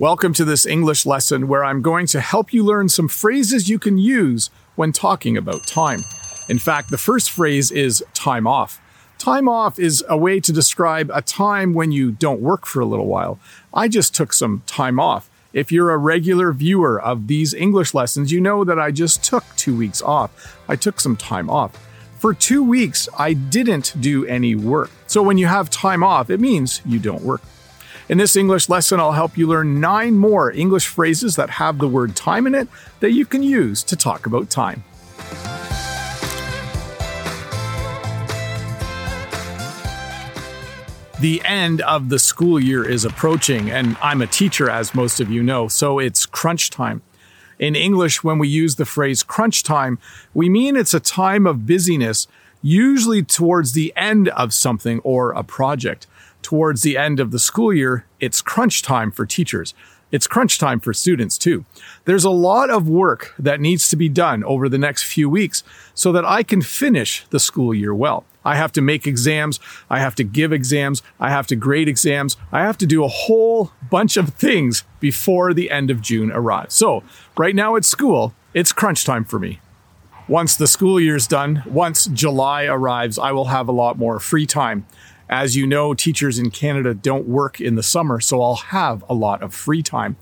Welcome to this English lesson where I'm going to help you learn some phrases you can use when talking about time. In fact, the first phrase is time off. Time off is a way to describe a time when you don't work for a little while. I just took some time off. If you're a regular viewer of these English lessons, you know that I just took two weeks off. I took some time off. For two weeks, I didn't do any work. So when you have time off, it means you don't work. In this English lesson, I'll help you learn nine more English phrases that have the word time in it that you can use to talk about time. The end of the school year is approaching, and I'm a teacher, as most of you know, so it's crunch time. In English, when we use the phrase crunch time, we mean it's a time of busyness, usually towards the end of something or a project towards the end of the school year, it's crunch time for teachers. It's crunch time for students too. There's a lot of work that needs to be done over the next few weeks so that I can finish the school year well. I have to make exams. I have to give exams. I have to grade exams. I have to do a whole bunch of things before the end of June arrives. So right now at school, it's crunch time for me. Once the school year's done, once July arrives, I will have a lot more free time. As you know, teachers in Canada don't work in the summer, so I'll have a lot of free time.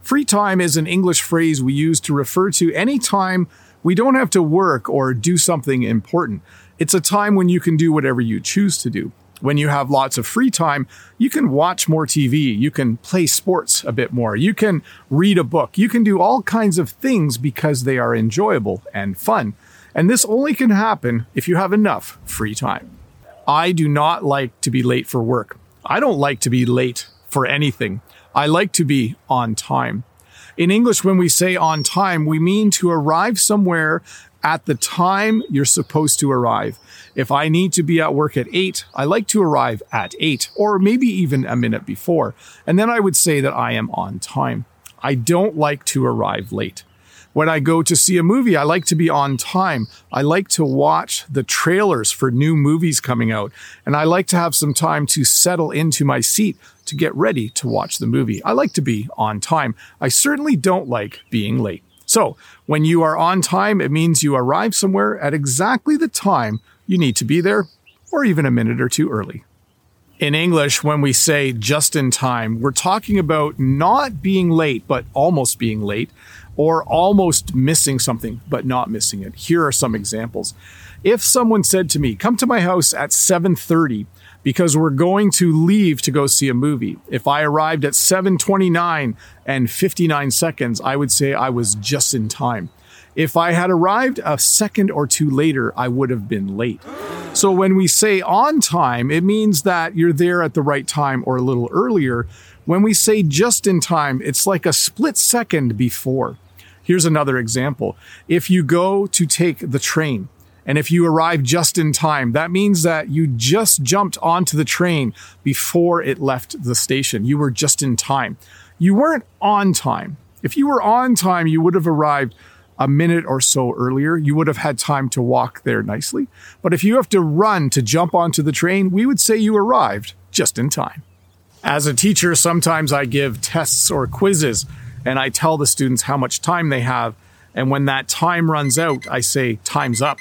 Free time is an English phrase we use to refer to any time we don't have to work or do something important. It's a time when you can do whatever you choose to do. When you have lots of free time, you can watch more TV, you can play sports a bit more, you can read a book, you can do all kinds of things because they are enjoyable and fun. And this only can happen if you have enough free time. I do not like to be late for work. I don't like to be late for anything. I like to be on time. In English, when we say on time, we mean to arrive somewhere at the time you're supposed to arrive. If I need to be at work at eight, I like to arrive at eight or maybe even a minute before. And then I would say that I am on time. I don't like to arrive late. When I go to see a movie, I like to be on time. I like to watch the trailers for new movies coming out, and I like to have some time to settle into my seat to get ready to watch the movie. I like to be on time. I certainly don't like being late. So, when you are on time, it means you arrive somewhere at exactly the time you need to be there, or even a minute or two early. In English, when we say just in time, we're talking about not being late, but almost being late or almost missing something but not missing it. Here are some examples. If someone said to me, "Come to my house at 7:30 because we're going to leave to go see a movie." If I arrived at 7:29 and 59 seconds, I would say I was just in time. If I had arrived a second or two later, I would have been late. So when we say on time, it means that you're there at the right time or a little earlier. When we say just in time, it's like a split second before. Here's another example. If you go to take the train and if you arrive just in time, that means that you just jumped onto the train before it left the station. You were just in time. You weren't on time. If you were on time, you would have arrived a minute or so earlier. You would have had time to walk there nicely. But if you have to run to jump onto the train, we would say you arrived just in time. As a teacher, sometimes I give tests or quizzes and I tell the students how much time they have. And when that time runs out, I say, time's up.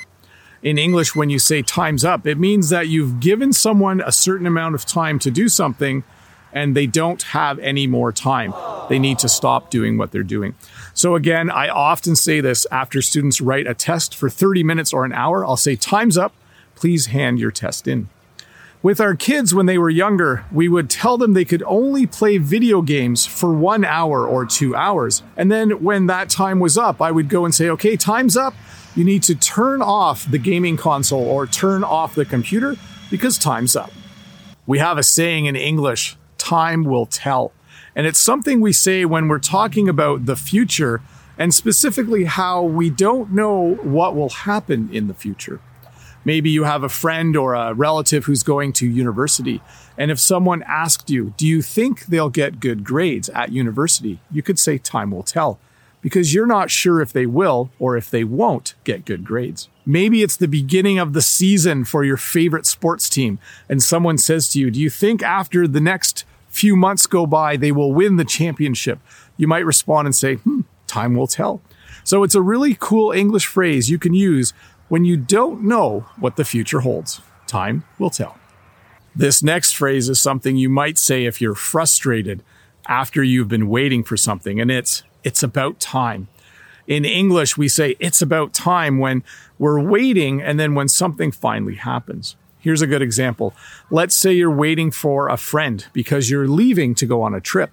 In English, when you say time's up, it means that you've given someone a certain amount of time to do something and they don't have any more time. They need to stop doing what they're doing. So again, I often say this after students write a test for 30 minutes or an hour. I'll say, time's up. Please hand your test in. With our kids when they were younger, we would tell them they could only play video games for one hour or two hours. And then when that time was up, I would go and say, okay, time's up. You need to turn off the gaming console or turn off the computer because time's up. We have a saying in English, time will tell. And it's something we say when we're talking about the future and specifically how we don't know what will happen in the future. Maybe you have a friend or a relative who's going to university. And if someone asked you, do you think they'll get good grades at university? You could say time will tell because you're not sure if they will or if they won't get good grades. Maybe it's the beginning of the season for your favorite sports team and someone says to you, do you think after the next few months go by, they will win the championship. You might respond and say, hmm, time will tell. So it's a really cool English phrase you can use when you don't know what the future holds. Time will tell. This next phrase is something you might say if you're frustrated after you've been waiting for something, and it's, it's about time. In English, we say it's about time when we're waiting and then when something finally happens. Here's a good example. Let's say you're waiting for a friend because you're leaving to go on a trip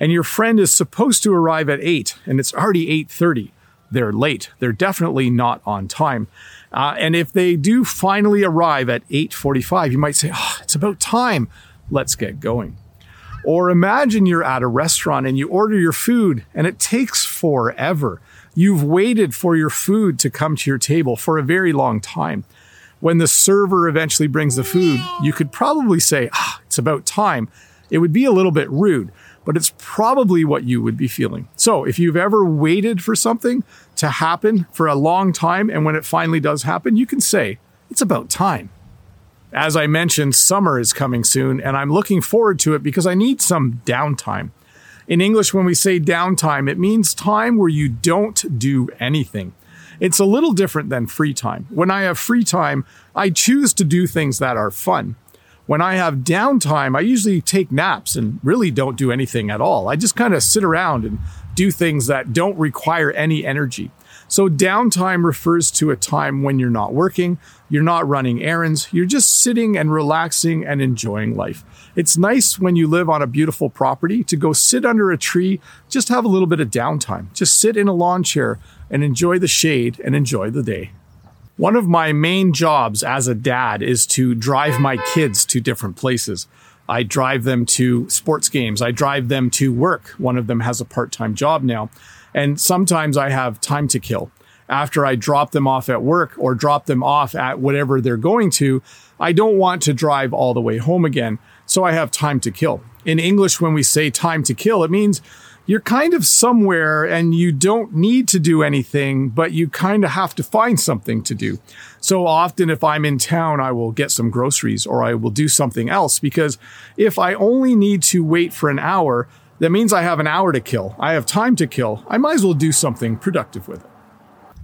and your friend is supposed to arrive at 8 and it's already 8:30. They're late. They're definitely not on time. Uh, and if they do finally arrive at 8:45, you might say, oh, "It's about time. Let's get going." Or imagine you're at a restaurant and you order your food and it takes forever. You've waited for your food to come to your table for a very long time. When the server eventually brings the food, you could probably say, ah, it's about time. It would be a little bit rude, but it's probably what you would be feeling. So if you've ever waited for something to happen for a long time, and when it finally does happen, you can say, it's about time. As I mentioned, summer is coming soon, and I'm looking forward to it because I need some downtime. In English, when we say downtime, it means time where you don't do anything. It's a little different than free time. When I have free time, I choose to do things that are fun. When I have downtime, I usually take naps and really don't do anything at all. I just kind of sit around and do things that don't require any energy. So downtime refers to a time when you're not working, you're not running errands, you're just sitting and relaxing and enjoying life. It's nice when you live on a beautiful property to go sit under a tree, just have a little bit of downtime. Just sit in a lawn chair and enjoy the shade and enjoy the day. One of my main jobs as a dad is to drive my kids to different places. I drive them to sports games. I drive them to work. One of them has a part time job now. And sometimes I have time to kill. After I drop them off at work or drop them off at whatever they're going to, I don't want to drive all the way home again. So I have time to kill. In English, when we say time to kill, it means you're kind of somewhere and you don't need to do anything, but you kind of have to find something to do. So often, if I'm in town, I will get some groceries or I will do something else because if I only need to wait for an hour, that means I have an hour to kill. I have time to kill. I might as well do something productive with it.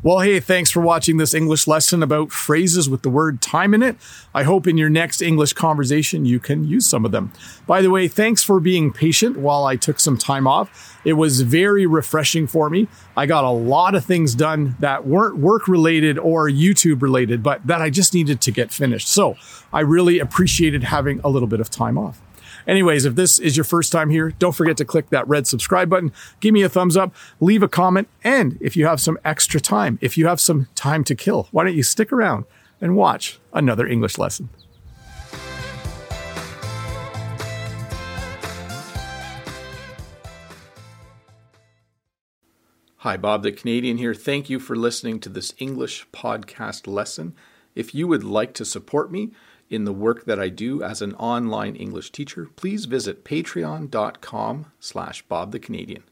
Well, hey, thanks for watching this English lesson about phrases with the word time in it. I hope in your next English conversation you can use some of them. By the way, thanks for being patient while I took some time off. It was very refreshing for me. I got a lot of things done that weren't work related or YouTube related, but that I just needed to get finished. So I really appreciated having a little bit of time off. Anyways, if this is your first time here, don't forget to click that red subscribe button. Give me a thumbs up, leave a comment, and if you have some extra time, if you have some time to kill, why don't you stick around and watch another English lesson? Hi, Bob the Canadian here. Thank you for listening to this English podcast lesson. If you would like to support me, in the work that I do as an online English teacher, please visit patreon.com slash Bob the Canadian.